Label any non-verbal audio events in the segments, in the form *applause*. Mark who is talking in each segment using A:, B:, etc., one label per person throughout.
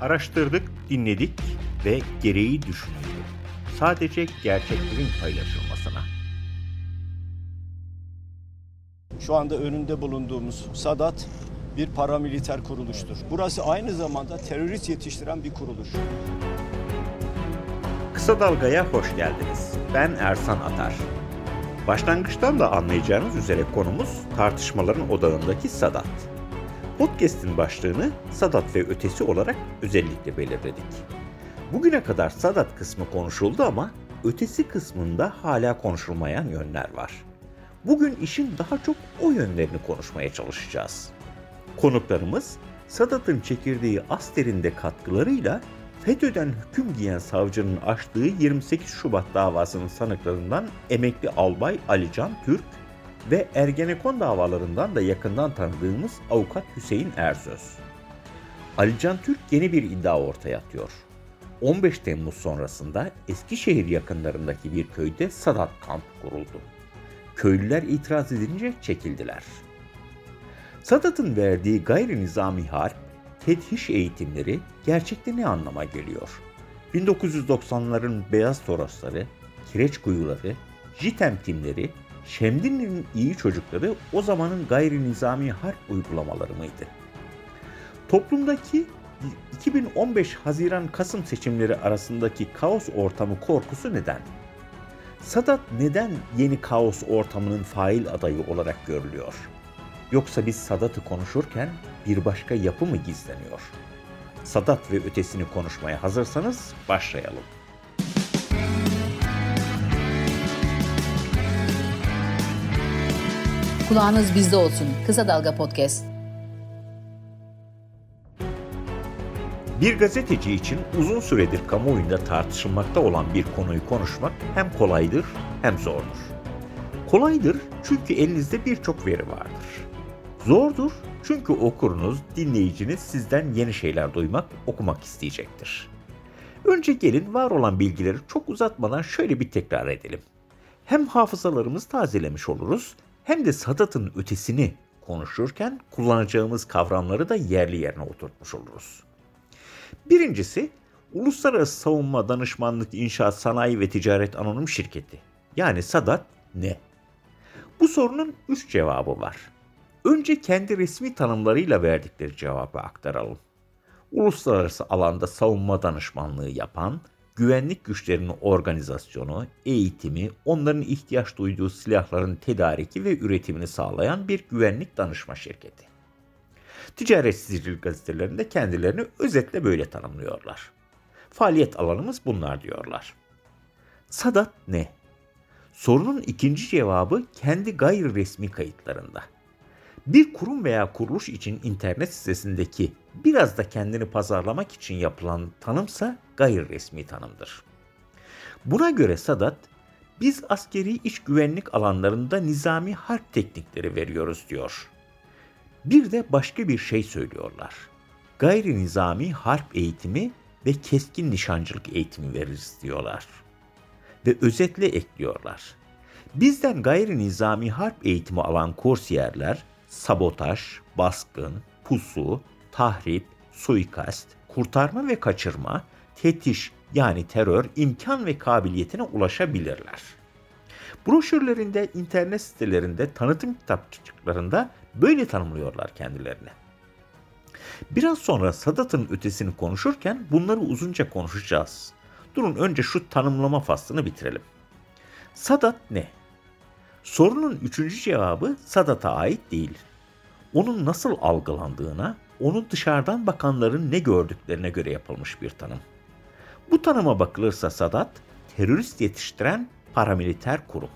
A: Araştırdık, dinledik ve gereği düşünüldü. Sadece gerçeklerin paylaşılmasına.
B: Şu anda önünde bulunduğumuz Sadat bir paramiliter kuruluştur. Burası aynı zamanda terörist yetiştiren bir kuruluş.
A: Kısa Dalga'ya hoş geldiniz. Ben Ersan Atar. Başlangıçtan da anlayacağınız üzere konumuz tartışmaların odağındaki Sadat. Podcast'in başlığını Sadat ve ötesi olarak özellikle belirledik. Bugüne kadar Sadat kısmı konuşuldu ama ötesi kısmında hala konuşulmayan yönler var. Bugün işin daha çok o yönlerini konuşmaya çalışacağız. Konuklarımız Sadat'ın çekirdeği Aster'in katkılarıyla FETÖ'den hüküm giyen savcının açtığı 28 Şubat davasının sanıklarından emekli albay Alican Türk ve Ergenekon davalarından da yakından tanıdığımız avukat Hüseyin Ersöz. Alican Türk yeni bir iddia ortaya atıyor. 15 Temmuz sonrasında Eskişehir yakınlarındaki bir köyde Sadat kamp kuruldu. Köylüler itiraz edince çekildiler. Sadat'ın verdiği gayri nizami harp, tedhiş eğitimleri gerçekte ne anlama geliyor? 1990'ların beyaz torosları, kireç kuyuları, JITEM timleri, Şemdinli'nin iyi çocukları o zamanın gayri nizami harp uygulamaları mıydı? Toplumdaki 2015 Haziran-Kasım seçimleri arasındaki kaos ortamı korkusu neden? Sadat neden yeni kaos ortamının fail adayı olarak görülüyor? Yoksa biz Sadat'ı konuşurken bir başka yapı mı gizleniyor? Sadat ve ötesini konuşmaya hazırsanız başlayalım.
C: Kulağınız bizde olsun. Kısa Dalga Podcast.
A: Bir gazeteci için uzun süredir kamuoyunda tartışılmakta olan bir konuyu konuşmak hem kolaydır hem zordur. Kolaydır çünkü elinizde birçok veri vardır. Zordur çünkü okurunuz, dinleyiciniz sizden yeni şeyler duymak, okumak isteyecektir. Önce gelin var olan bilgileri çok uzatmadan şöyle bir tekrar edelim. Hem hafızalarımızı tazelemiş oluruz hem de Sadat'ın ötesini konuşurken kullanacağımız kavramları da yerli yerine oturtmuş oluruz. Birincisi, Uluslararası Savunma Danışmanlık İnşaat Sanayi ve Ticaret Anonim Şirketi. Yani Sadat ne? Bu sorunun üç cevabı var. Önce kendi resmi tanımlarıyla verdikleri cevabı aktaralım. Uluslararası alanda savunma danışmanlığı yapan, güvenlik güçlerinin organizasyonu, eğitimi, onların ihtiyaç duyduğu silahların tedariki ve üretimini sağlayan bir güvenlik danışma şirketi. Ticaret sicil gazetelerinde kendilerini özetle böyle tanımlıyorlar. Faaliyet alanımız bunlar diyorlar. Sadat ne? Sorunun ikinci cevabı kendi gayri resmi kayıtlarında. Bir kurum veya kuruluş için internet sitesindeki biraz da kendini pazarlamak için yapılan tanımsa gayri resmi tanımdır. Buna göre Sadat, biz askeri iç güvenlik alanlarında nizami harp teknikleri veriyoruz diyor. Bir de başka bir şey söylüyorlar. Gayri nizami harp eğitimi ve keskin nişancılık eğitimi veririz diyorlar. Ve özetle ekliyorlar. Bizden gayri nizami harp eğitimi alan kursiyerler sabotaj, baskın, pusu, tahrip, suikast, kurtarma ve kaçırma, tetiş yani terör imkan ve kabiliyetine ulaşabilirler. Broşürlerinde, internet sitelerinde, tanıtım kitapçıklarında böyle tanımlıyorlar kendilerini. Biraz sonra Sadat'ın ötesini konuşurken bunları uzunca konuşacağız. Durun önce şu tanımlama faslını bitirelim. Sadat ne? Sorunun üçüncü cevabı Sadat'a ait değil. Onun nasıl algılandığına, onun dışarıdan bakanların ne gördüklerine göre yapılmış bir tanım. Bu tanıma bakılırsa Sadat, terörist yetiştiren paramiliter kurum.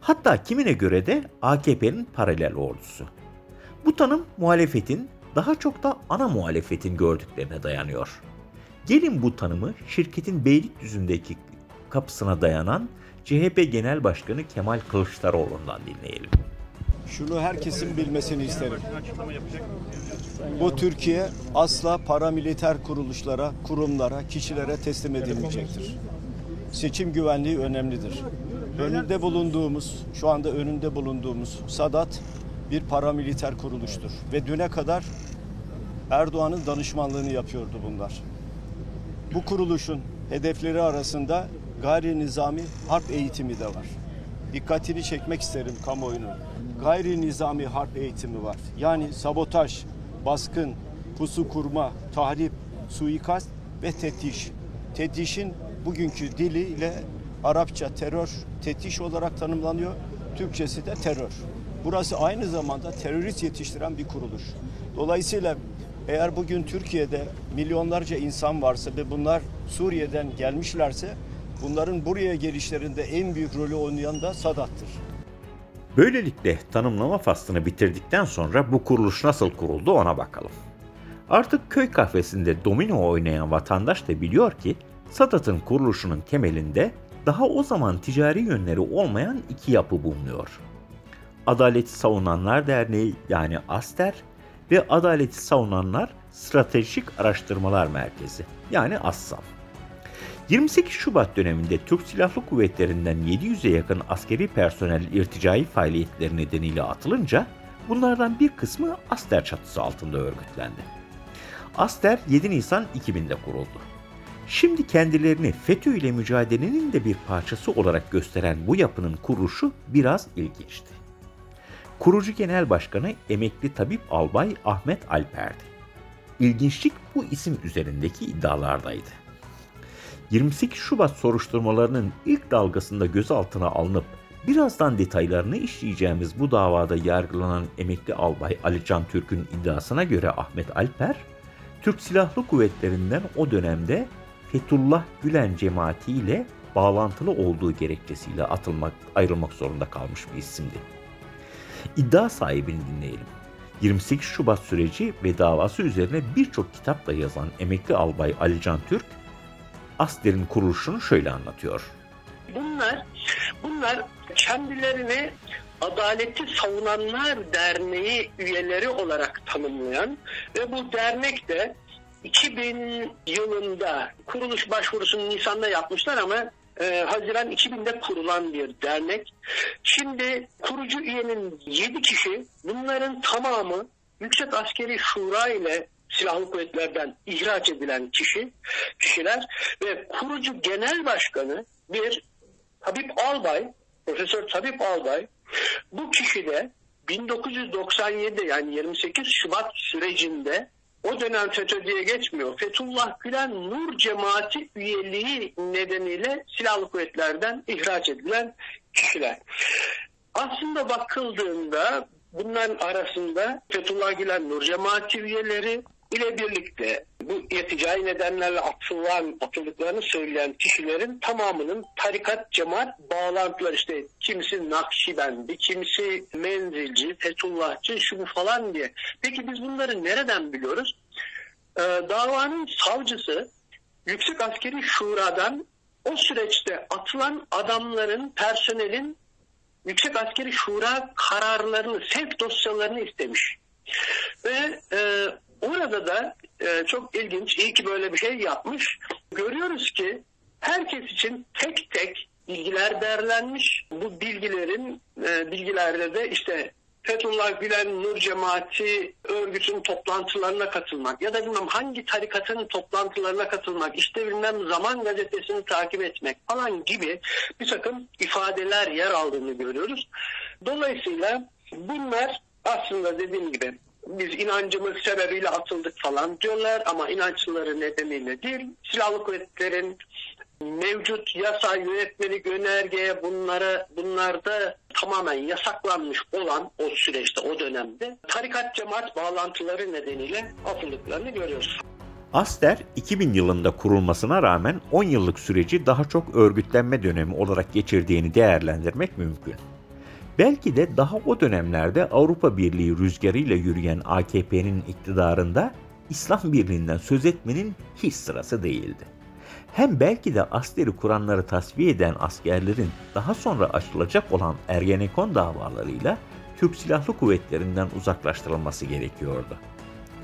A: Hatta kimine göre de AKP'nin paralel ordusu. Bu tanım muhalefetin, daha çok da ana muhalefetin gördüklerine dayanıyor. Gelin bu tanımı şirketin Beylikdüzü'ndeki kapısına dayanan CHP Genel Başkanı Kemal Kılıçdaroğlu'ndan dinleyelim.
B: Şunu herkesin bilmesini isterim. Bu Türkiye asla paramiliter kuruluşlara, kurumlara, kişilere teslim edilmeyecektir. Seçim güvenliği önemlidir. Önünde bulunduğumuz, şu anda önünde bulunduğumuz Sadat bir paramiliter kuruluştur. Ve düne kadar Erdoğan'ın danışmanlığını yapıyordu bunlar. Bu kuruluşun hedefleri arasında gayri nizami harp eğitimi de var. Dikkatini çekmek isterim kamuoyunun. Gayri nizami harp eğitimi var. Yani sabotaj, baskın, pusu kurma, tahrip, suikast ve tetiş. Tetişin bugünkü diliyle Arapça terör, tetiş olarak tanımlanıyor. Türkçesi de terör. Burası aynı zamanda terörist yetiştiren bir kuruluş. Dolayısıyla eğer bugün Türkiye'de milyonlarca insan varsa ve bunlar Suriye'den gelmişlerse bunların buraya gelişlerinde en büyük rolü oynayan da Sadat'tır.
A: Böylelikle tanımlama faslını bitirdikten sonra bu kuruluş nasıl kuruldu ona bakalım. Artık köy kahvesinde domino oynayan vatandaş da biliyor ki Sadat'ın kuruluşunun temelinde daha o zaman ticari yönleri olmayan iki yapı bulunuyor. Adaleti Savunanlar Derneği yani ASTER ve Adaleti Savunanlar Stratejik Araştırmalar Merkezi yani ASSAM. 28 Şubat döneminde Türk Silahlı Kuvvetleri'nden 700'e yakın askeri personel irticai faaliyetleri nedeniyle atılınca bunlardan bir kısmı Aster çatısı altında örgütlendi. Aster 7 Nisan 2000'de kuruldu. Şimdi kendilerini FETÖ ile mücadelenin de bir parçası olarak gösteren bu yapının kuruluşu biraz ilginçti. Kurucu Genel Başkanı emekli tabip albay Ahmet Alper'di. İlginçlik bu isim üzerindeki iddialardaydı. 28 Şubat soruşturmalarının ilk dalgasında gözaltına alınıp birazdan detaylarını işleyeceğimiz bu davada yargılanan emekli albay Ali Can Türk'ün iddiasına göre Ahmet Alper, Türk Silahlı Kuvvetleri'nden o dönemde Fethullah Gülen cemaati ile bağlantılı olduğu gerekçesiyle atılmak, ayrılmak zorunda kalmış bir isimdi. İddia sahibini dinleyelim. 28 Şubat süreci ve davası üzerine birçok kitapla yazan emekli albay Ali Can Türk, Aster'in kuruluşunu şöyle anlatıyor.
D: Bunlar bunlar kendilerini Adaleti Savunanlar Derneği üyeleri olarak tanımlayan ve bu dernek de 2000 yılında kuruluş başvurusunu Nisan'da yapmışlar ama e, Haziran 2000'de kurulan bir dernek. Şimdi kurucu üyenin 7 kişi bunların tamamı Yüksek Askeri Şura ile Silahlı Kuvvetler'den ihraç edilen kişi, kişiler ve kurucu genel başkanı bir Tabip Albay, Profesör Tabip Albay bu kişi de 1997 yani 28 Şubat sürecinde o dönem FETÖ diye geçmiyor. Fethullah Gülen Nur Cemaati üyeliği nedeniyle silahlı kuvvetlerden ihraç edilen kişiler. Aslında bakıldığında bunların arasında Fethullah Gülen Nur Cemaati üyeleri ile birlikte bu irticai nedenlerle atılan, atıldıklarını söyleyen kişilerin tamamının tarikat cemaat bağlantıları işte kimisi Nakşibendi, kimisi Menzilci, Fethullahçı, şu falan diye. Peki biz bunları nereden biliyoruz? Ee, davanın savcısı Yüksek Askeri Şura'dan o süreçte atılan adamların, personelin Yüksek Askeri Şura kararlarını, sevk dosyalarını istemiş. Ve e, Orada da e, çok ilginç, iyi ki böyle bir şey yapmış. Görüyoruz ki herkes için tek tek bilgiler derlenmiş. Bu bilgilerin e, bilgilerde de işte Fethullah Gülen Nur Cemaati örgütün toplantılarına katılmak ya da bilmem hangi tarikatın toplantılarına katılmak, işte bilmem Zaman Gazetesi'ni takip etmek falan gibi bir takım ifadeler yer aldığını görüyoruz. Dolayısıyla bunlar aslında dediğim gibi biz inancımız sebebiyle atıldık falan diyorlar ama inançları nedeniyle değil. Silahlı kuvvetlerin mevcut yasa yönetmeni önergeye bunlara bunlarda tamamen yasaklanmış olan o süreçte o dönemde tarikat cemaat bağlantıları nedeniyle atıldıklarını görüyoruz.
A: Aster 2000 yılında kurulmasına rağmen 10 yıllık süreci daha çok örgütlenme dönemi olarak geçirdiğini değerlendirmek mümkün. Belki de daha o dönemlerde Avrupa Birliği rüzgarıyla yürüyen AKP'nin iktidarında İslam Birliği'nden söz etmenin hiç sırası değildi. Hem belki de Asleri kuranları tasfiye eden askerlerin daha sonra açılacak olan Ergenekon davalarıyla Türk Silahlı Kuvvetleri'nden uzaklaştırılması gerekiyordu.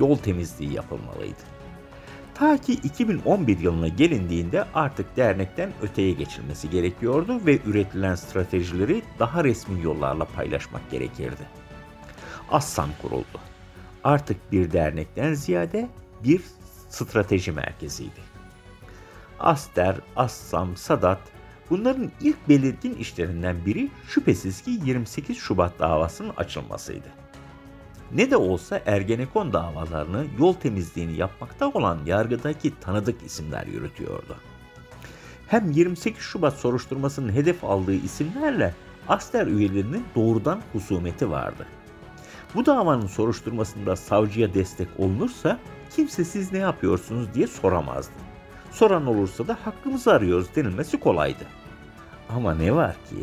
A: Yol temizliği yapılmalıydı. Ta ki 2011 yılına gelindiğinde artık dernekten öteye geçilmesi gerekiyordu ve üretilen stratejileri daha resmi yollarla paylaşmak gerekirdi. Assam kuruldu. artık bir dernekten ziyade bir strateji merkeziydi. Aster, Assam, Sadat bunların ilk belirgin işlerinden biri şüphesiz ki 28 Şubat davasının açılmasıydı. Ne de olsa Ergenekon davalarını yol temizliğini yapmakta olan yargıdaki tanıdık isimler yürütüyordu. Hem 28 Şubat soruşturmasının hedef aldığı isimlerle Aster üyelerinin doğrudan husumeti vardı. Bu davanın soruşturmasında savcıya destek olunursa kimse siz ne yapıyorsunuz diye soramazdı. Soran olursa da hakkımızı arıyoruz denilmesi kolaydı. Ama ne var ki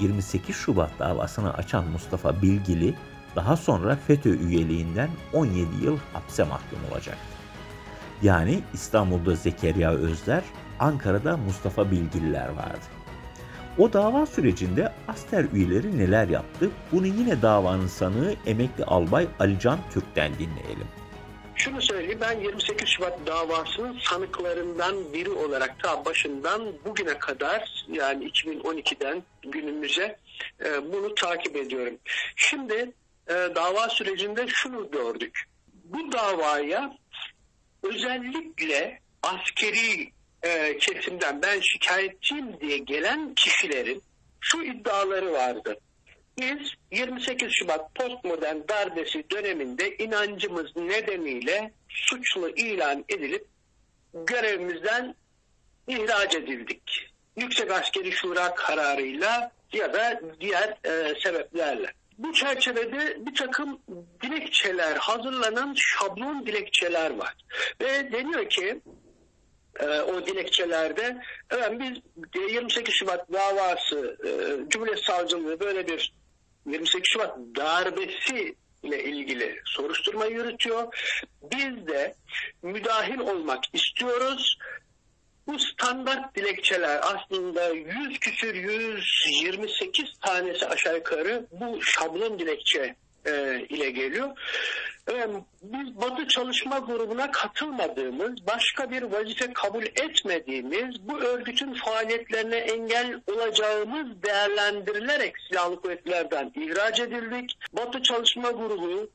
A: 28 Şubat davasını açan Mustafa Bilgili daha sonra FETÖ üyeliğinden 17 yıl hapse mahkum olacaktı. Yani İstanbul'da Zekeriya Özler, Ankara'da Mustafa Bilgililer vardı. O dava sürecinde Aster üyeleri neler yaptı? Bunu yine davanın sanığı emekli albay Alican Türk'ten dinleyelim.
D: Şunu söyleyeyim ben 28 Şubat davasının sanıklarından biri olarak ta başından bugüne kadar yani 2012'den günümüze e, bunu takip ediyorum. Şimdi e, dava sürecinde şunu gördük. Bu davaya özellikle askeri e, kesimden ben şikayetçiyim diye gelen kişilerin şu iddiaları vardı. Biz 28 Şubat postmodern darbesi döneminde inancımız nedeniyle suçlu ilan edilip görevimizden ihraç edildik. Yüksek Askeri Şura kararıyla ya da diğer e, sebeplerle. Bu çerçevede bir takım dilekçeler, hazırlanan şablon dilekçeler var. Ve deniyor ki e, o dilekçelerde evet, biz 28 Şubat davası e, Cumhuriyet Savcılığı böyle bir 28 Şubat darbesi ile ilgili soruşturma yürütüyor. Biz de müdahil olmak istiyoruz. Bu standart dilekçeler aslında 100 küsür 128 tanesi aşağı yukarı bu şablon dilekçe e, ile geliyor. E, biz Batı Çalışma Grubu'na katılmadığımız, başka bir vazife kabul etmediğimiz, bu örgütün faaliyetlerine engel olacağımız değerlendirilerek silahlı kuvvetlerden ihraç edildik. Batı Çalışma Grubu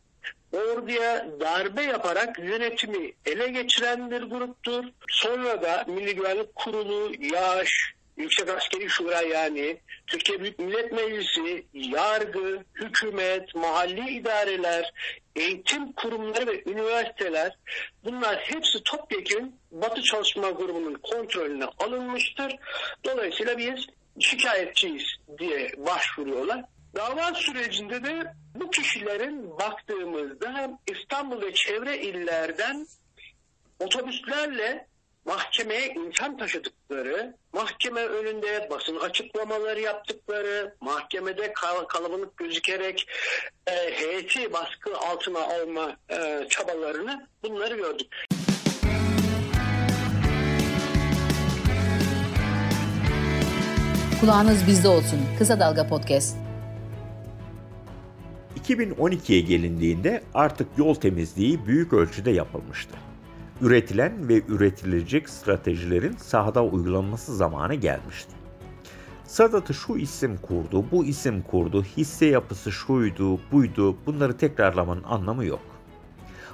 D: orduya darbe yaparak yönetimi ele geçiren bir gruptur. Sonra da Milli Güvenlik Kurulu, YAŞ, Yüksek Askeri Şura yani Türkiye Büyük Millet Meclisi, yargı, hükümet, mahalli idareler, eğitim kurumları ve üniversiteler bunlar hepsi topyekun Batı Çalışma Grubu'nun kontrolüne alınmıştır. Dolayısıyla biz şikayetçiyiz diye başvuruyorlar. Dava sürecinde de bu kişilerin baktığımızda İstanbul ve çevre illerden otobüslerle mahkemeye insan taşıdıkları, mahkeme önünde basın açıklamaları yaptıkları, mahkemede kal- kalabalık gözükerek e, heyeti baskı altına alma e, çabalarını bunları gördük.
C: Kulağınız bizde olsun. Kısa Dalga Podcast.
A: 2012'ye gelindiğinde artık yol temizliği büyük ölçüde yapılmıştı. Üretilen ve üretilecek stratejilerin sahada uygulanması zamanı gelmişti. Sadat'ı şu isim kurdu, bu isim kurdu, hisse yapısı şuydu, buydu bunları tekrarlamanın anlamı yok.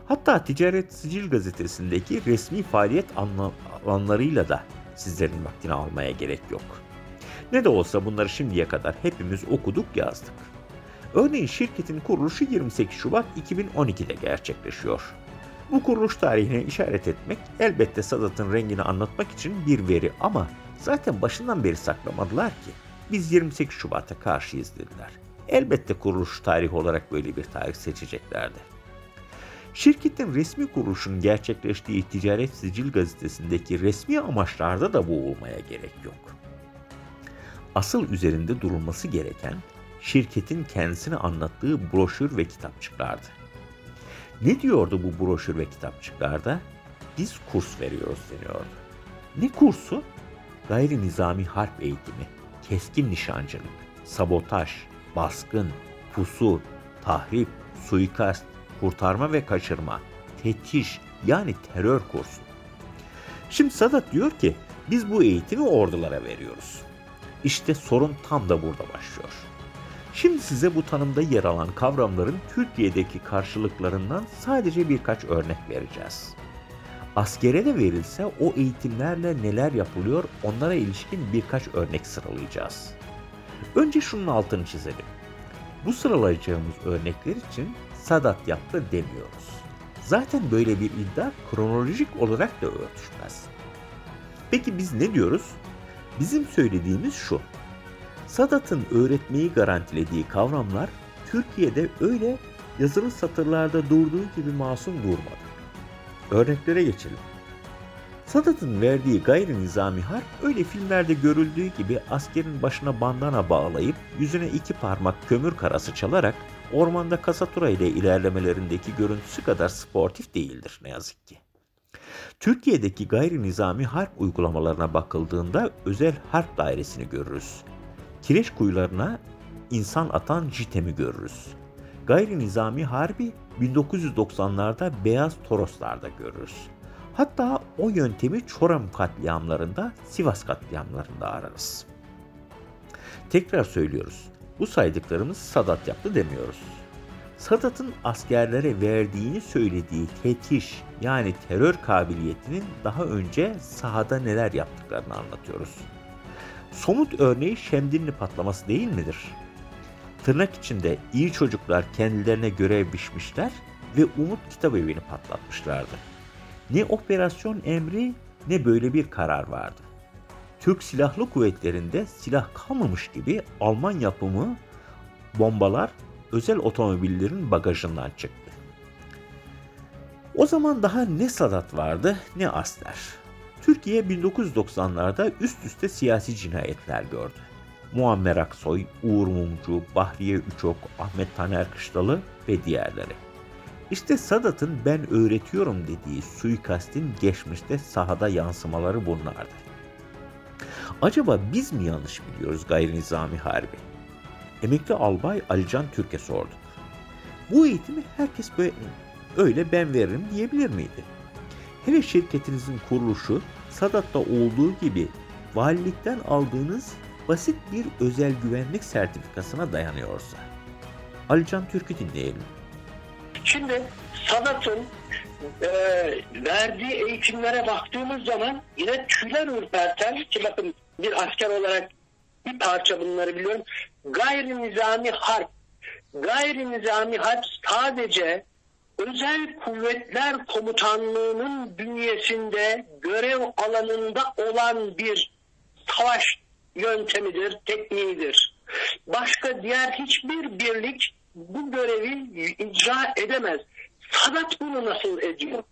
A: Hatta Ticaret Sicil gazetesindeki resmi faaliyet alanlarıyla da sizlerin vaktini almaya gerek yok. Ne de olsa bunları şimdiye kadar hepimiz okuduk yazdık. Örneğin şirketin kuruluşu 28 Şubat 2012'de gerçekleşiyor. Bu kuruluş tarihine işaret etmek elbette Sadat'ın rengini anlatmak için bir veri ama zaten başından beri saklamadılar ki. Biz 28 Şubat'a karşıyız dediler. Elbette kuruluş tarihi olarak böyle bir tarih seçeceklerdi. Şirketin resmi kuruluşun gerçekleştiği Ticaret Sicil gazetesindeki resmi amaçlarda da boğulmaya gerek yok. Asıl üzerinde durulması gereken şirketin kendisini anlattığı broşür ve kitapçıklardı. Ne diyordu bu broşür ve kitapçıklarda? Biz kurs veriyoruz deniyordu. Ne kursu? Gayri nizami harp eğitimi, keskin nişancılık, sabotaj, baskın, pusu, tahrip, suikast, kurtarma ve kaçırma, tetiş yani terör kursu. Şimdi Sadat diyor ki biz bu eğitimi ordulara veriyoruz. İşte sorun tam da burada başlıyor. Şimdi size bu tanımda yer alan kavramların Türkiye'deki karşılıklarından sadece birkaç örnek vereceğiz. Askere de verilse o eğitimlerle neler yapılıyor onlara ilişkin birkaç örnek sıralayacağız. Önce şunun altını çizelim. Bu sıralayacağımız örnekler için Sadat yaptı demiyoruz. Zaten böyle bir iddia kronolojik olarak da örtüşmez. Peki biz ne diyoruz? Bizim söylediğimiz şu. Sadat'ın öğretmeyi garantilediği kavramlar Türkiye'de öyle yazılı satırlarda durduğu gibi masum durmadı. Örneklere geçelim. Sadat'ın verdiği gayri nizami harp öyle filmlerde görüldüğü gibi askerin başına bandana bağlayıp yüzüne iki parmak kömür karası çalarak ormanda kasatura ile ilerlemelerindeki görüntüsü kadar sportif değildir ne yazık ki. Türkiye'deki gayri nizami harp uygulamalarına bakıldığında özel harp dairesini görürüz. Kireç kuyularına insan atan JITEM'i görürüz. Gayri nizami harbi 1990'larda Beyaz Toroslar'da görürüz. Hatta o yöntemi Çorum katliamlarında, Sivas katliamlarında ararız. Tekrar söylüyoruz. Bu saydıklarımız Sadat yaptı demiyoruz. Sadat'ın askerlere verdiğini söylediği tetiş yani terör kabiliyetinin daha önce sahada neler yaptıklarını anlatıyoruz. Somut örneği Şemdinli patlaması değil midir? Tırnak içinde iyi çocuklar kendilerine görev biçmişler ve Umut Kitabevi'ni patlatmışlardı. Ne operasyon emri ne böyle bir karar vardı. Türk Silahlı Kuvvetleri'nde silah kalmamış gibi Alman yapımı bombalar özel otomobillerin bagajından çıktı. O zaman daha ne Sadat vardı ne Asler. Türkiye 1990'larda üst üste siyasi cinayetler gördü. Muammer Aksoy, Uğur Mumcu, Bahriye Üçok, Ahmet Taner Kışlalı ve diğerleri. İşte Sadat'ın ben öğretiyorum dediği suikastin geçmişte sahada yansımaları bunlardı. Acaba biz mi yanlış biliyoruz gayri nizami harbi? Emekli albay Alican Türk'e sorduk. Bu eğitimi herkes böyle öyle ben veririm diyebilir miydi? Hele şirketinizin kuruluşu Sadat'ta olduğu gibi valilikten aldığınız basit bir özel güvenlik sertifikasına dayanıyorsa. Alican Türk'ü dinleyelim.
D: Şimdi Sadat'ın e, verdiği eğitimlere baktığımız zaman yine tüyler ürperten ki bakın bir asker olarak bir parça bunları biliyorum. Gayri nizami harp. Gayri nizami harp sadece özel kuvvetler komutanlığının bünyesinde görev alanında olan bir savaş yöntemidir, tekniğidir. Başka diğer hiçbir birlik bu görevi icra edemez. Sadat bunu nasıl ediyor?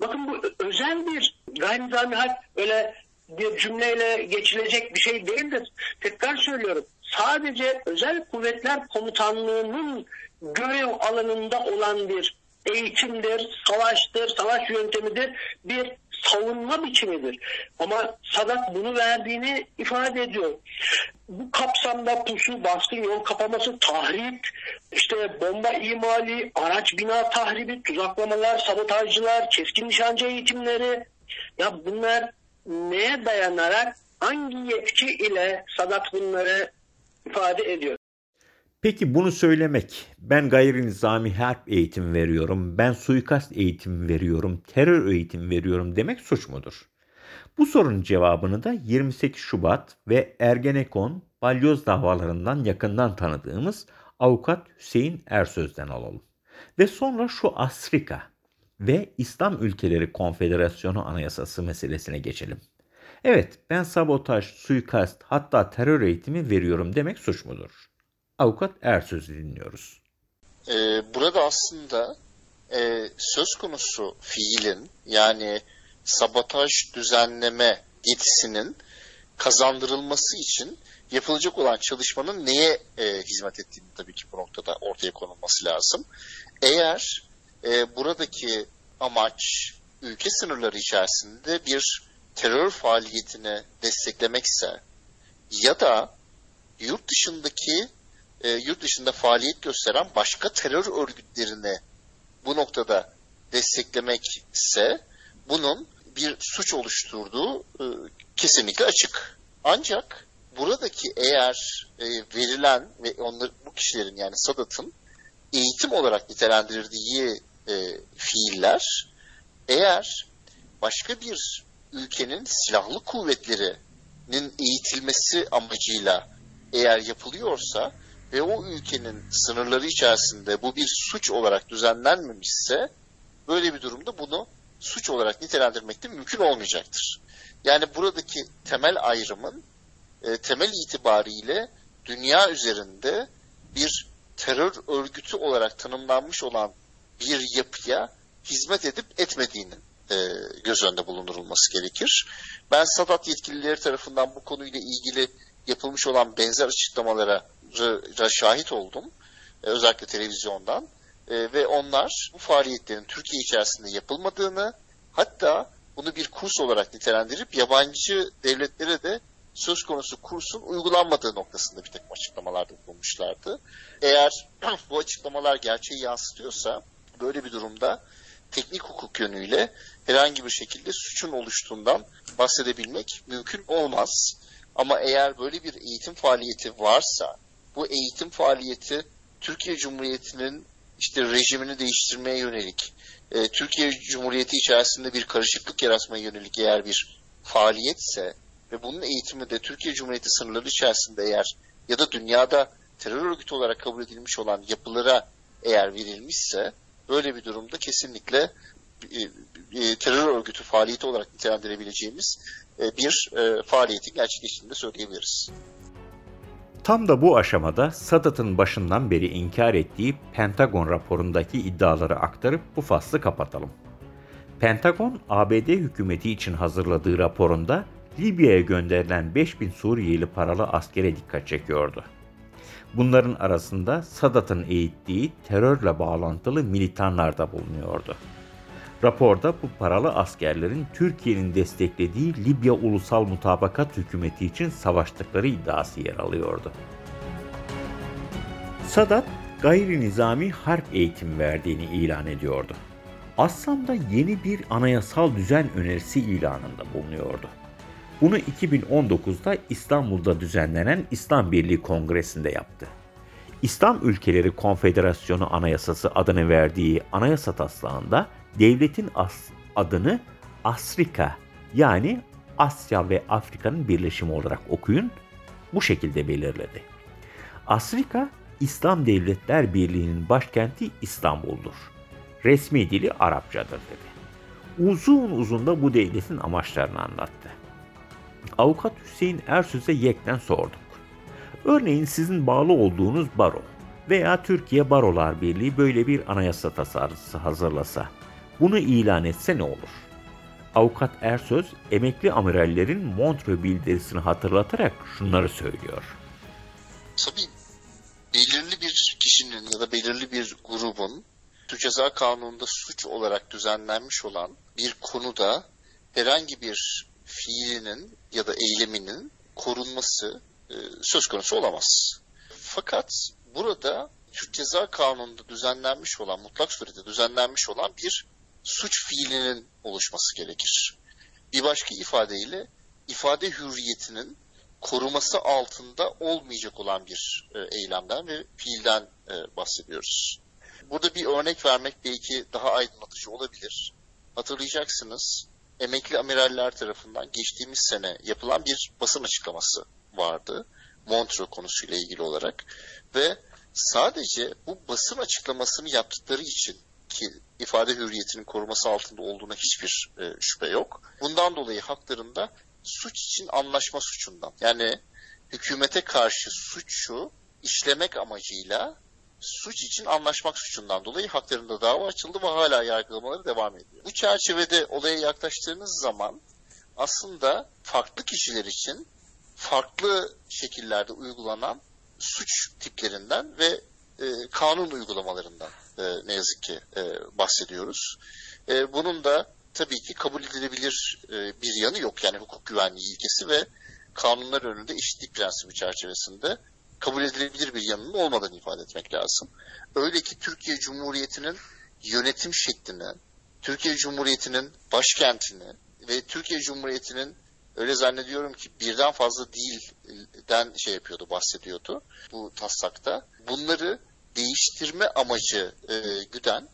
D: Bakın bu özel bir gayri öyle bir cümleyle geçilecek bir şey değildir. Tekrar söylüyorum. Sadece özel kuvvetler komutanlığının görev alanında olan bir eğitimdir, savaştır, savaş yöntemidir, bir savunma biçimidir. Ama Sadat bunu verdiğini ifade ediyor. Bu kapsamda pusu, baskın, yol kapaması, tahrip, işte bomba imali, araç bina tahribi, tuzaklamalar, sabotajcılar, keskin nişancı eğitimleri, ya bunlar neye dayanarak hangi yetki ile Sadat bunları ifade ediyor?
A: Peki bunu söylemek, ben gayri nizami harp eğitim veriyorum, ben suikast eğitim veriyorum, terör eğitim veriyorum demek suç mudur? Bu sorunun cevabını da 28 Şubat ve Ergenekon, balyoz davalarından yakından tanıdığımız avukat Hüseyin Ersöz'den alalım. Ve sonra şu Asrika ve İslam Ülkeleri Konfederasyonu Anayasası meselesine geçelim. Evet, ben sabotaj, suikast hatta terör eğitimi veriyorum demek suç mudur? Avukat Ersöz'ü dinliyoruz.
E: Ee, burada aslında e, söz konusu fiilin yani sabotaj düzenleme yetisinin kazandırılması için yapılacak olan çalışmanın neye e, hizmet ettiğini tabii ki bu noktada ortaya konulması lazım. Eğer e, buradaki amaç ülke sınırları içerisinde bir terör faaliyetini desteklemekse ya da yurt dışındaki e, yurt dışında faaliyet gösteren başka terör örgütlerini bu noktada desteklemekse bunun bir suç oluşturduğu e, kesinlikle açık. Ancak buradaki eğer e, verilen ve onlar bu kişilerin yani Sadat'ın eğitim olarak nitelendirdiği e, fiiller eğer başka bir ülkenin silahlı kuvvetlerinin eğitilmesi amacıyla eğer yapılıyorsa ve o ülkenin sınırları içerisinde bu bir suç olarak düzenlenmemişse böyle bir durumda bunu suç olarak nitelendirmek de mümkün olmayacaktır. Yani buradaki temel ayrımın e, temel itibariyle dünya üzerinde bir terör örgütü olarak tanımlanmış olan bir yapıya hizmet edip etmediğinin e, göz önünde bulundurulması gerekir. Ben Sadat yetkilileri tarafından bu konuyla ilgili yapılmış olan benzer açıklamalara şahit oldum. E, özellikle televizyondan. E, ve onlar bu faaliyetlerin Türkiye içerisinde yapılmadığını hatta bunu bir kurs olarak nitelendirip yabancı devletlere de söz konusu kursun uygulanmadığı noktasında bir takım açıklamalarda bulunmuşlardı. Eğer *clears throat* bu açıklamalar gerçeği yansıtıyorsa böyle bir durumda teknik hukuk yönüyle herhangi bir şekilde suçun oluştuğundan bahsedebilmek mümkün olmaz. Ama eğer böyle bir eğitim faaliyeti varsa bu eğitim faaliyeti Türkiye Cumhuriyeti'nin işte rejimini değiştirmeye yönelik, e, Türkiye Cumhuriyeti içerisinde bir karışıklık yaratmaya yönelik eğer bir faaliyetse ve bunun eğitimi de Türkiye Cumhuriyeti sınırları içerisinde eğer ya da dünyada terör örgütü olarak kabul edilmiş olan yapılara eğer verilmişse böyle bir durumda kesinlikle e, e, terör örgütü faaliyeti olarak nitelendirebileceğimiz e, bir e, faaliyetin gerçekleştiğini de söyleyebiliriz.
A: Tam da bu aşamada Sadat'ın başından beri inkar ettiği Pentagon raporundaki iddiaları aktarıp bu faslı kapatalım. Pentagon, ABD hükümeti için hazırladığı raporunda Libya'ya gönderilen 5000 Suriyeli paralı askere dikkat çekiyordu. Bunların arasında Sadat'ın eğittiği terörle bağlantılı militanlar da bulunuyordu. Raporda bu paralı askerlerin Türkiye'nin desteklediği Libya Ulusal Mutabakat Hükümeti için savaştıkları iddiası yer alıyordu. Sadat, gayri nizami harp eğitim verdiğini ilan ediyordu. Assam'da yeni bir anayasal düzen önerisi ilanında bulunuyordu. Bunu 2019'da İstanbul'da düzenlenen İslam Birliği Kongresi'nde yaptı. İslam Ülkeleri Konfederasyonu Anayasası adını verdiği anayasa taslağında devletin as- adını Asrika yani Asya ve Afrika'nın birleşimi olarak okuyun bu şekilde belirledi. Asrika İslam Devletler Birliği'nin başkenti İstanbul'dur. Resmi dili Arapçadır dedi. Uzun uzun da bu devletin amaçlarını anlattı. Avukat Hüseyin Ersüz'e yekten sorduk. Örneğin sizin bağlı olduğunuz baro veya Türkiye Barolar Birliği böyle bir anayasa tasarısı hazırlasa, bunu ilan etse ne olur? Avukat Ersöz, emekli amirallerin Montreux bildirisini hatırlatarak şunları söylüyor.
E: Tabii belirli bir kişinin ya da belirli bir grubun Türk Ceza Kanunu'nda suç olarak düzenlenmiş olan bir konuda herhangi bir fiilinin ya da eyleminin korunması e, söz konusu olamaz. Fakat burada Türk Ceza Kanunu'nda düzenlenmiş olan, mutlak surette düzenlenmiş olan bir suç fiilinin oluşması gerekir. Bir başka ifadeyle ifade hürriyetinin koruması altında olmayacak olan bir e, eylemden ve fiilden e, bahsediyoruz. Burada bir örnek vermek belki daha aydınlatıcı olabilir. Hatırlayacaksınız emekli amiraller tarafından geçtiğimiz sene yapılan bir basın açıklaması vardı. Montreux konusuyla ilgili olarak ve sadece bu basın açıklamasını yaptıkları için ki ifade hürriyetinin koruması altında olduğuna hiçbir e, şüphe yok. Bundan dolayı haklarında suç için anlaşma suçundan yani hükümete karşı suçu işlemek amacıyla suç için anlaşmak suçundan dolayı haklarında dava açıldı ve hala yargılamaları devam ediyor. Bu çerçevede olaya yaklaştığınız zaman aslında farklı kişiler için farklı şekillerde uygulanan suç tiplerinden ve e, kanun uygulamalarından e, ne yazık ki e, bahsediyoruz. E, bunun da tabii ki kabul edilebilir bir yanı yok. Yani hukuk güvenliği ilkesi ve kanunlar önünde eşitlik prensibi çerçevesinde kabul edilebilir bir yanının olmadığını ifade etmek lazım. Öyle ki Türkiye Cumhuriyeti'nin yönetim şeklini, Türkiye Cumhuriyeti'nin başkentini ve Türkiye Cumhuriyeti'nin öyle zannediyorum ki birden fazla değilden şey yapıyordu, bahsediyordu bu taslakta. Bunları değiştirme amacı e, güden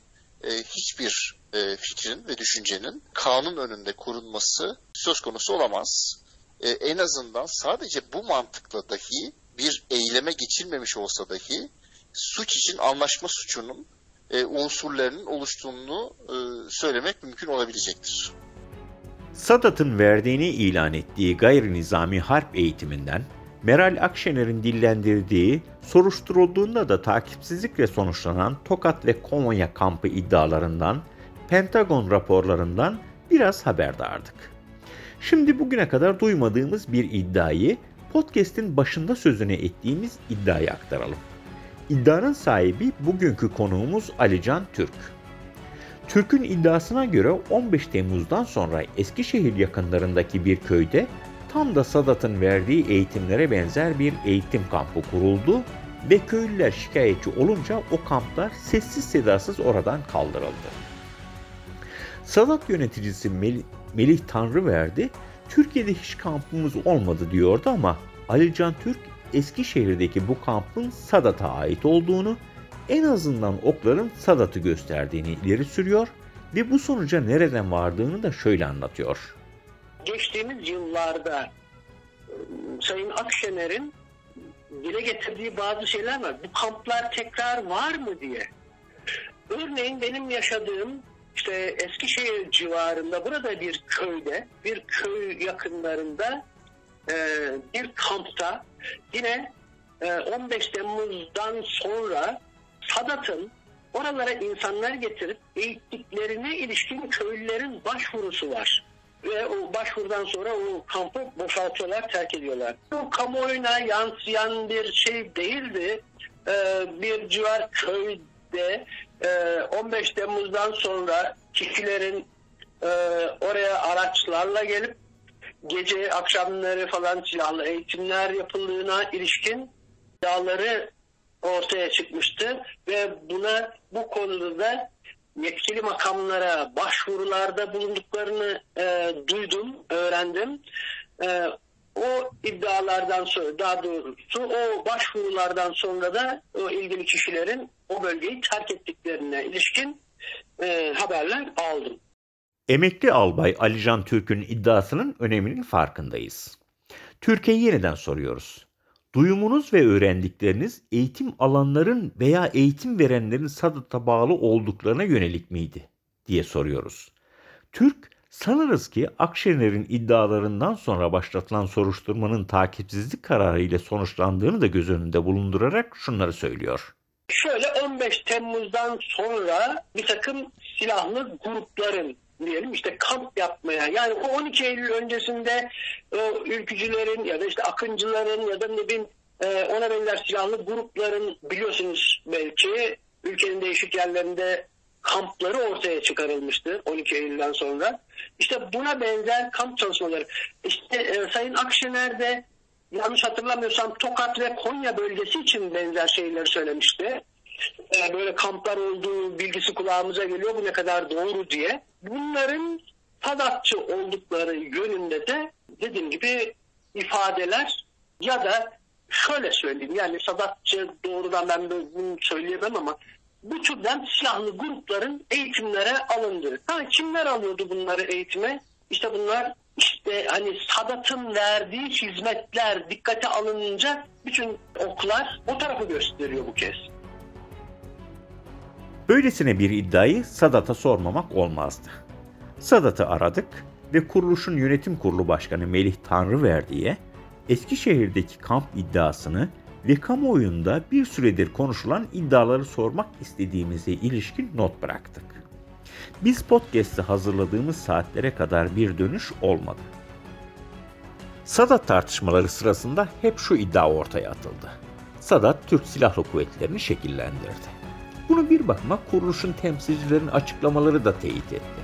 E: e, hiçbir e, fikrin ve düşüncenin kanun önünde korunması söz konusu olamaz. E, en azından sadece bu mantıkla dahi bir eyleme geçilmemiş olsa dahi suç için anlaşma suçunun e, unsurlarının oluştuğunu e, söylemek mümkün olabilecektir.
A: Sadat'ın verdiğini ilan ettiği gayri nizami harp eğitiminden Meral Akşener'in dillendirdiği, soruşturulduğunda da takipsizlikle sonuçlanan Tokat ve Konya kampı iddialarından, Pentagon raporlarından biraz haberdardık. Şimdi bugüne kadar duymadığımız bir iddiayı podcast'in başında sözüne ettiğimiz iddiayı aktaralım. İddianın sahibi bugünkü konuğumuz Alican Türk. Türk'ün iddiasına göre 15 Temmuz'dan sonra Eskişehir yakınlarındaki bir köyde tam da Sadat'ın verdiği eğitimlere benzer bir eğitim kampı kuruldu ve köylüler şikayetçi olunca o kamplar sessiz sedasız oradan kaldırıldı. Sadat yöneticisi Melih, Melih Tanrıverdi, Türkiye'de hiç kampımız olmadı diyordu ama Ali Can Türk Eskişehir'deki bu kampın Sadat'a ait olduğunu, en azından okların Sadat'ı gösterdiğini ileri sürüyor ve bu sonuca nereden vardığını da şöyle anlatıyor.
D: Geçtiğimiz yıllarda e, Sayın Akşener'in dile getirdiği bazı şeyler var. Bu kamplar tekrar var mı diye. Örneğin benim yaşadığım işte Eskişehir civarında burada bir köyde, bir köy yakınlarında e, bir kampta yine e, 15 Temmuz'dan sonra Sadat'ın oralara insanlar getirip eğittiklerine ilişkin köylülerin başvurusu var. Ve o başvurudan sonra o kampı boşaltıyorlar, terk ediyorlar. Bu kamuoyuna yansıyan bir şey değildi. Ee, bir civar köyde e, 15 Temmuz'dan sonra kişilerin e, oraya araçlarla gelip gece akşamları falan silahlı eğitimler yapıldığına ilişkin iddiaları ortaya çıkmıştı ve buna bu konuda da yetkili makamlara başvurularda bulunduklarını e, duydum, öğrendim. E, o iddialardan sonra, daha doğrusu o başvurulardan sonra da o ilgili kişilerin o bölgeyi terk ettiklerine ilişkin e, haberler aldım.
A: Emekli albay Alican Türk'ün iddiasının öneminin farkındayız. Türkiye yeniden soruyoruz. Duyumunuz ve öğrendikleriniz eğitim alanların veya eğitim verenlerin Sadat'a bağlı olduklarına yönelik miydi diye soruyoruz. Türk sanırız ki Akşener'in iddialarından sonra başlatılan soruşturmanın takipsizlik kararı ile sonuçlandığını da göz önünde bulundurarak şunları söylüyor.
D: Şöyle 15 Temmuz'dan sonra bir takım silahlı grupların diyelim işte kamp yapmaya yani o 12 Eylül öncesinde o ülkücülerin ya da işte akıncıların ya da ne bileyim e, ona benzer silahlı grupların biliyorsunuz belki ülkenin değişik yerlerinde kampları ortaya çıkarılmıştı 12 Eylül'den sonra. İşte buna benzer kamp çalışmaları. İşte e, Sayın Akşener de yanlış hatırlamıyorsam Tokat ve Konya bölgesi için benzer şeyleri söylemişti. E, böyle kamplar olduğu bilgisi kulağımıza geliyor bu ne kadar doğru diye. Bunların Sadatçı oldukları yönünde de dediğim gibi ifadeler ya da şöyle söyleyeyim yani Sadatçı doğrudan ben bunu söyleyemem ama bu türden silahlı grupların eğitimlere alındığı. Ha, kimler alıyordu bunları eğitime? İşte bunlar işte hani Sadat'ın verdiği hizmetler dikkate alınınca bütün oklar o tarafı gösteriyor bu kez.
A: Böylesine bir iddiayı Sadat'a sormamak olmazdı. Sadat'ı aradık ve kuruluşun yönetim kurulu başkanı Melih Tanrıverdi'ye Eskişehir'deki kamp iddiasını ve kamuoyunda bir süredir konuşulan iddiaları sormak istediğimize ilişkin not bıraktık. Biz podcast'ı hazırladığımız saatlere kadar bir dönüş olmadı. Sadat tartışmaları sırasında hep şu iddia ortaya atıldı. Sadat Türk Silahlı Kuvvetleri'ni şekillendirdi. Bunu bir bakıma kuruluşun temsilcilerin açıklamaları da teyit etti.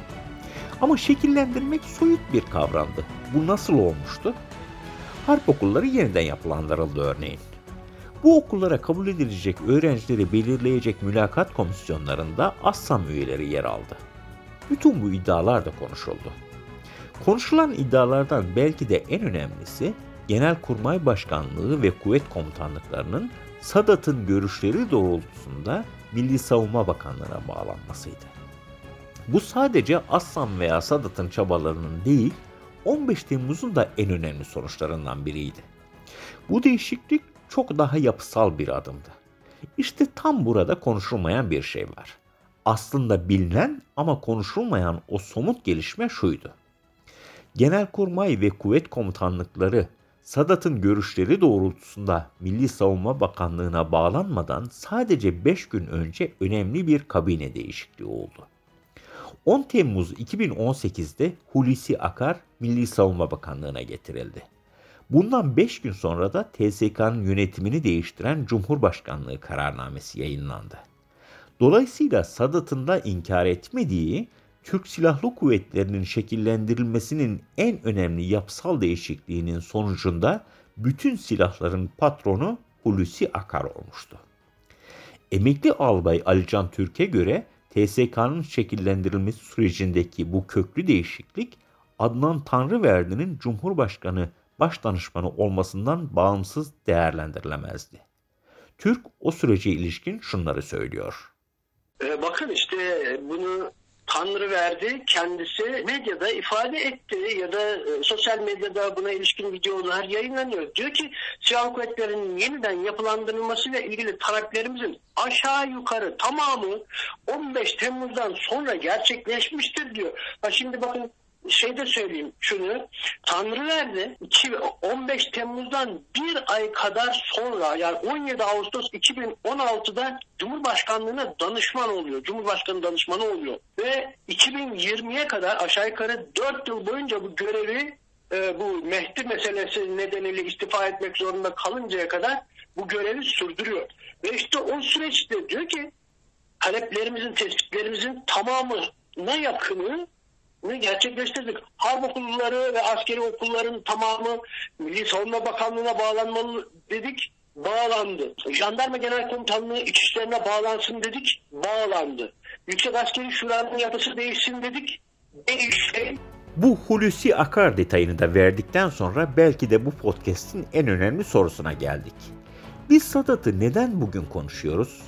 A: Ama şekillendirmek soyut bir kavramdı. Bu nasıl olmuştu? Harp okulları yeniden yapılandırıldı örneğin. Bu okullara kabul edilecek öğrencileri belirleyecek mülakat komisyonlarında ASSAM üyeleri yer aldı. Bütün bu iddialar da konuşuldu. Konuşulan iddialardan belki de en önemlisi Genelkurmay Başkanlığı ve kuvvet komutanlıklarının Sadat'ın görüşleri doğrultusunda Milli Savunma Bakanlığı'na bağlanmasıydı. Bu sadece Assam veya Sadat'ın çabalarının değil, 15 Temmuz'un da en önemli sonuçlarından biriydi. Bu değişiklik çok daha yapısal bir adımdı. İşte tam burada konuşulmayan bir şey var. Aslında bilinen ama konuşulmayan o somut gelişme şuydu. Genelkurmay ve kuvvet komutanlıkları Sadat'ın görüşleri doğrultusunda Milli Savunma Bakanlığı'na bağlanmadan sadece 5 gün önce önemli bir kabine değişikliği oldu. 10 Temmuz 2018'de Hulusi Akar Milli Savunma Bakanlığı'na getirildi. Bundan 5 gün sonra da TSK'nın yönetimini değiştiren Cumhurbaşkanlığı kararnamesi yayınlandı. Dolayısıyla Sadat'ın da inkar etmediği Türk Silahlı Kuvvetleri'nin şekillendirilmesinin en önemli yapısal değişikliğinin sonucunda bütün silahların patronu Hulusi Akar olmuştu. Emekli albay Alican Türk'e göre TSK'nın şekillendirilmesi sürecindeki bu köklü değişiklik Adnan Tanrıverdi'nin Cumhurbaşkanı Başdanışmanı olmasından bağımsız değerlendirilemezdi. Türk o sürece ilişkin şunları söylüyor.
D: Ee, bakın işte bunu Tanrı verdi kendisi medyada ifade etti ya da e, sosyal medyada buna ilişkin videolar yayınlanıyor. Diyor ki silahlı kuvvetlerin yeniden yapılandırılması ile ilgili taleplerimizin aşağı yukarı tamamı 15 Temmuz'dan sonra gerçekleşmiştir diyor. Ha şimdi bakın şey de söyleyeyim şunu. Tanrı verdi 15 Temmuz'dan bir ay kadar sonra yani 17 Ağustos 2016'da Cumhurbaşkanlığına danışman oluyor. Cumhurbaşkanı danışmanı oluyor. Ve 2020'ye kadar aşağı yukarı 4 yıl boyunca bu görevi e, bu Mehdi meselesi nedeniyle istifa etmek zorunda kalıncaya kadar bu görevi sürdürüyor. Ve işte o süreçte diyor ki taleplerimizin, tespitlerimizin tamamına yakını gerçekleştirdik. Harp okulları ve askeri okulların tamamı Milli Savunma Bakanlığı'na bağlanmalı dedik. Bağlandı. Jandarma Genel Komutanlığı içişlerine bağlansın dedik. Bağlandı. Yüksek Askeri Şura'nın yapısı değişsin dedik. Değişti.
A: Bu Hulusi Akar detayını da verdikten sonra belki de bu podcast'in en önemli sorusuna geldik. Biz Sadat'ı neden bugün konuşuyoruz?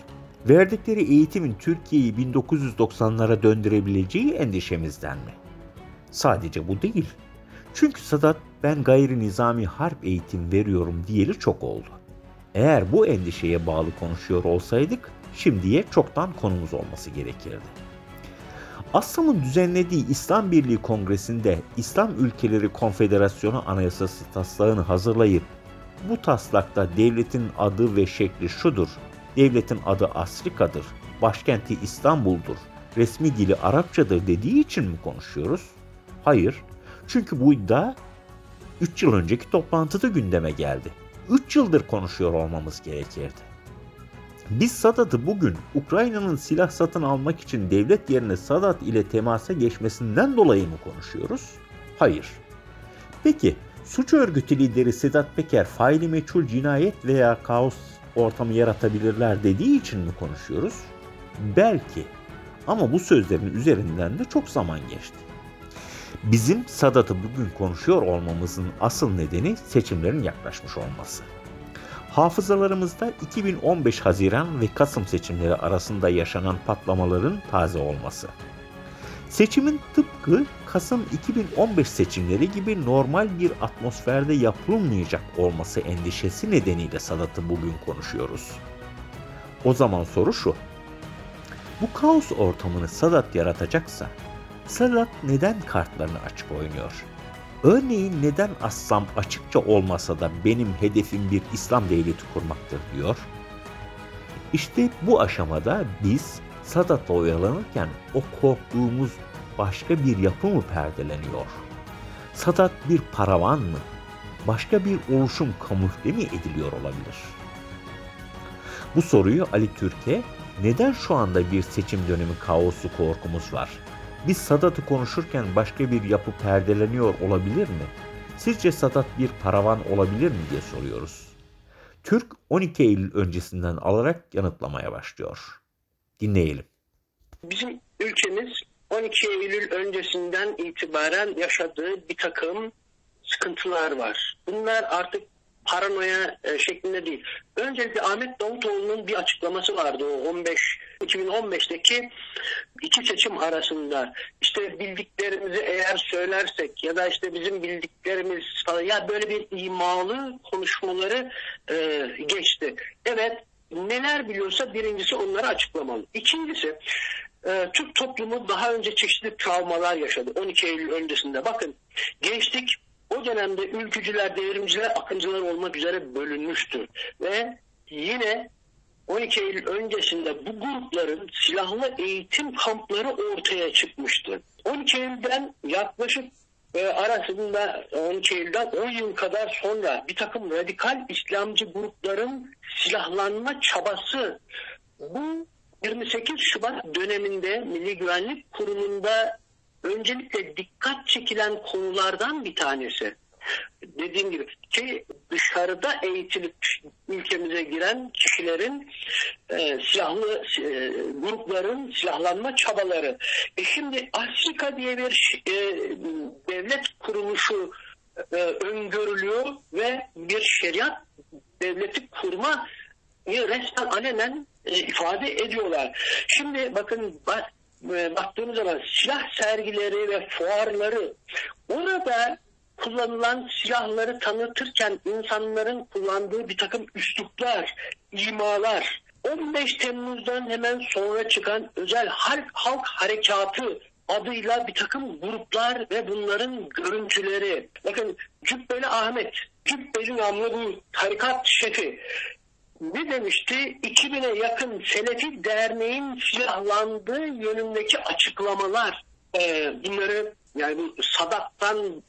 A: Verdikleri eğitimin Türkiye'yi 1990'lara döndürebileceği endişemizden mi? Sadece bu değil. Çünkü Sadat ben gayri nizami harp eğitim veriyorum diyeli çok oldu. Eğer bu endişeye bağlı konuşuyor olsaydık şimdiye çoktan konumuz olması gerekirdi. Assam'ın düzenlediği İslam Birliği Kongresi'nde İslam Ülkeleri Konfederasyonu Anayasası taslağını hazırlayıp bu taslakta devletin adı ve şekli şudur. Devletin adı Afrika'dır, başkenti İstanbul'dur, resmi dili Arapçadır dediği için mi konuşuyoruz? Hayır. Çünkü bu iddia 3 yıl önceki toplantıda gündeme geldi. 3 yıldır konuşuyor olmamız gerekirdi. Biz Sadat'ı bugün Ukrayna'nın silah satın almak için devlet yerine Sadat ile temasa geçmesinden dolayı mı konuşuyoruz? Hayır. Peki suç örgütü lideri Sedat Peker faili meçhul cinayet veya kaos ortamı yaratabilirler dediği için mi konuşuyoruz? Belki. Ama bu sözlerin üzerinden de çok zaman geçti. Bizim Sadat'ı bugün konuşuyor olmamızın asıl nedeni seçimlerin yaklaşmış olması. Hafızalarımızda 2015 Haziran ve Kasım seçimleri arasında yaşanan patlamaların taze olması. Seçimin tıpkı Kasım 2015 seçimleri gibi normal bir atmosferde yapılmayacak olması endişesi nedeniyle Sadat'ı bugün konuşuyoruz. O zaman soru şu. Bu kaos ortamını Sadat yaratacaksa Sadat neden kartlarını açık oynuyor? Örneğin neden Assam açıkça olmasa da benim hedefim bir İslam devleti kurmaktır diyor? İşte bu aşamada biz Sadat'la oyalanırken o korktuğumuz başka bir yapı mı perdeleniyor? Sadat bir paravan mı? Başka bir oluşum kamufle mi ediliyor olabilir? Bu soruyu Ali Türk'e neden şu anda bir seçim dönemi kaosu korkumuz var? Biz Sadat'ı konuşurken başka bir yapı perdeleniyor olabilir mi? Sizce Sadat bir paravan olabilir mi diye soruyoruz. Türk 12 Eylül öncesinden alarak yanıtlamaya başlıyor. Dinleyelim.
D: Bizim ülkemiz 12 Eylül öncesinden itibaren yaşadığı bir takım sıkıntılar var. Bunlar artık paranoya e, şeklinde değil. Öncelikle Ahmet Davutoğlu'nun bir açıklaması vardı o 15 2015'teki iki seçim arasında işte bildiklerimizi eğer söylersek ya da işte bizim bildiklerimiz falan ya böyle bir imalı konuşmaları e, geçti. Evet neler biliyorsa birincisi onları açıklamalı. İkincisi e, Türk toplumu daha önce çeşitli travmalar yaşadı 12 Eylül öncesinde. Bakın gençlik o dönemde ülkücüler, devrimciler, akıncılar olmak üzere bölünmüştü. Ve yine 12 Eylül öncesinde bu grupların silahlı eğitim kampları ortaya çıkmıştı. 12 Eylül'den yaklaşık e, arasında 12 Eylül'den 10 yıl kadar sonra bir takım radikal İslamcı grupların silahlanma çabası bu 28 Şubat döneminde Milli Güvenlik Kurulu'nda öncelikle dikkat çekilen konulardan bir tanesi. Dediğim gibi ki dışarıda eğitilip ülkemize giren kişilerin e, silahlı e, grupların silahlanma çabaları. E şimdi Afrika diye bir e, devlet kuruluşu e, öngörülüyor ve bir şeriat devleti kurma resmen alenen e, ifade ediyorlar. Şimdi bakın bak, e, baktığımız zaman silah sergileri ve fuarları orada kullanılan silahları tanıtırken insanların kullandığı bir takım üsluplar, imalar, 15 Temmuz'dan hemen sonra çıkan özel halk, halk harekatı adıyla bir takım gruplar ve bunların görüntüleri. Bakın Cübbeli Ahmet, Cübbeli namlı bu tarikat şefi ne demişti? 2000'e yakın Selefi Derneğin silahlandığı yönündeki açıklamalar. E, bunları yani bu Sadat'tan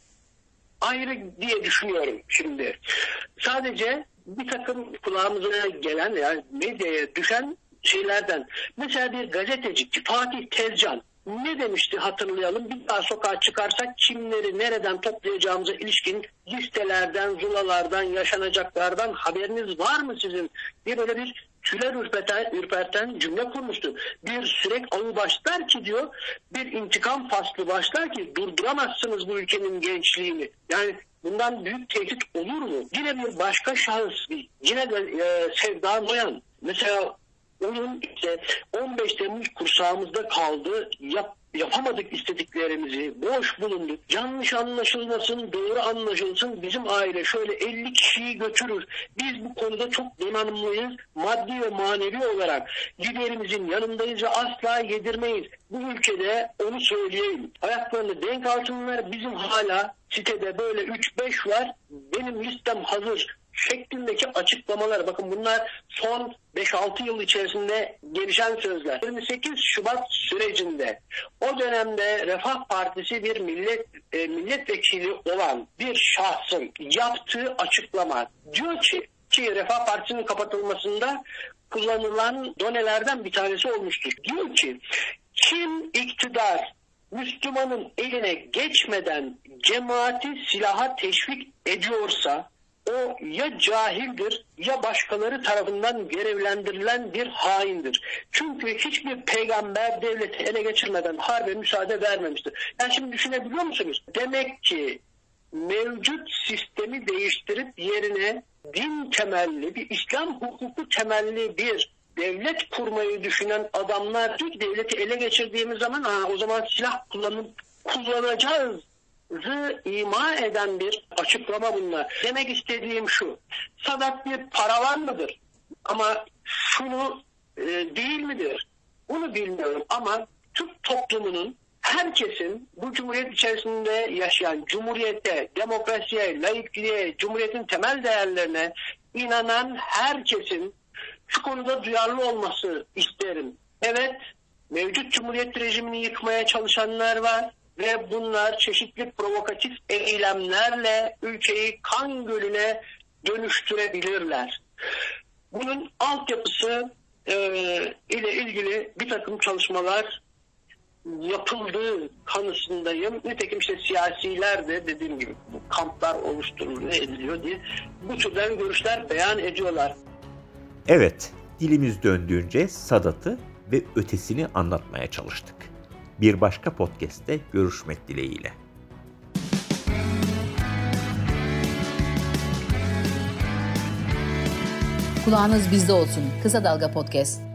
D: ayrı diye düşünüyorum şimdi. Sadece bir takım kulağımıza gelen yani medyaya düşen şeylerden. Mesela bir gazeteci Fatih Tezcan ne demişti hatırlayalım. Bir daha sokağa çıkarsak kimleri nereden toplayacağımıza ilişkin listelerden, zulalardan, yaşanacaklardan haberiniz var mı sizin? Bir böyle bir tüler ürperten, ürperten cümle kurmuştu. Bir sürek ağı başlar ki diyor, bir intikam faslı başlar ki durduramazsınız bu ülkenin gençliğini. Yani bundan büyük tehdit olur mu? Yine bir başka şahıs, yine de e, Sevda Noyan. Mesela onun işte 15 Temmuz kursağımızda kaldı. Yap, yapamadık istediklerimizi. Boş bulunduk. Yanlış anlaşılmasın, doğru anlaşılsın. Bizim aile şöyle 50 kişiyi götürür. Biz bu konuda çok donanımlıyız. Maddi ve manevi olarak liderimizin yanındayız ve asla yedirmeyiz. Bu ülkede onu söyleyeyim. Ayaklarını denk altınlar. Bizim hala sitede böyle 3-5 var. Benim listem hazır şeklindeki açıklamalar bakın bunlar son 5-6 yıl içerisinde gelişen sözler. 28 Şubat sürecinde o dönemde Refah Partisi bir millet e, milletvekili olan bir şahsın yaptığı açıklama diyor ki ki Refah Partisi'nin kapatılmasında kullanılan donelerden bir tanesi olmuştur. Diyor ki kim iktidar Müslümanın eline geçmeden cemaati silaha teşvik ediyorsa o ya cahildir ya başkaları tarafından görevlendirilen bir haindir. Çünkü hiçbir peygamber devleti ele geçirmeden harbe müsaade vermemiştir. Yani şimdi düşünebiliyor musunuz? Demek ki mevcut sistemi değiştirip yerine din temelli bir İslam hukuku temelli bir devlet kurmayı düşünen adamlar Türk devleti ele geçirdiğimiz zaman ha, o zaman silah kullanıp kullanacağız ima eden bir açıklama bunlar. Demek istediğim şu. Sadat bir paravan mıdır? Ama şunu e, değil midir? Bunu bilmiyorum ama Türk toplumunun herkesin bu cumhuriyet içerisinde yaşayan cumhuriyete, demokrasiye, laikliğe, cumhuriyetin temel değerlerine inanan herkesin şu konuda duyarlı olması isterim. Evet, mevcut cumhuriyet rejimini yıkmaya çalışanlar var ve bunlar çeşitli provokatif eylemlerle ülkeyi kan gölüne dönüştürebilirler. Bunun altyapısı e, ile ilgili bir takım çalışmalar yapıldığı kanısındayım. Nitekim işte siyasiler de dediğim gibi bu kamplar oluşturuluyor, ediliyor diye bu türden görüşler beyan ediyorlar.
A: Evet, dilimiz döndüğünce Sadat'ı ve ötesini anlatmaya çalıştık. Bir başka podcast'te görüşmek dileğiyle.
C: Kulağınız bizde olsun. Kısa Dalga Podcast.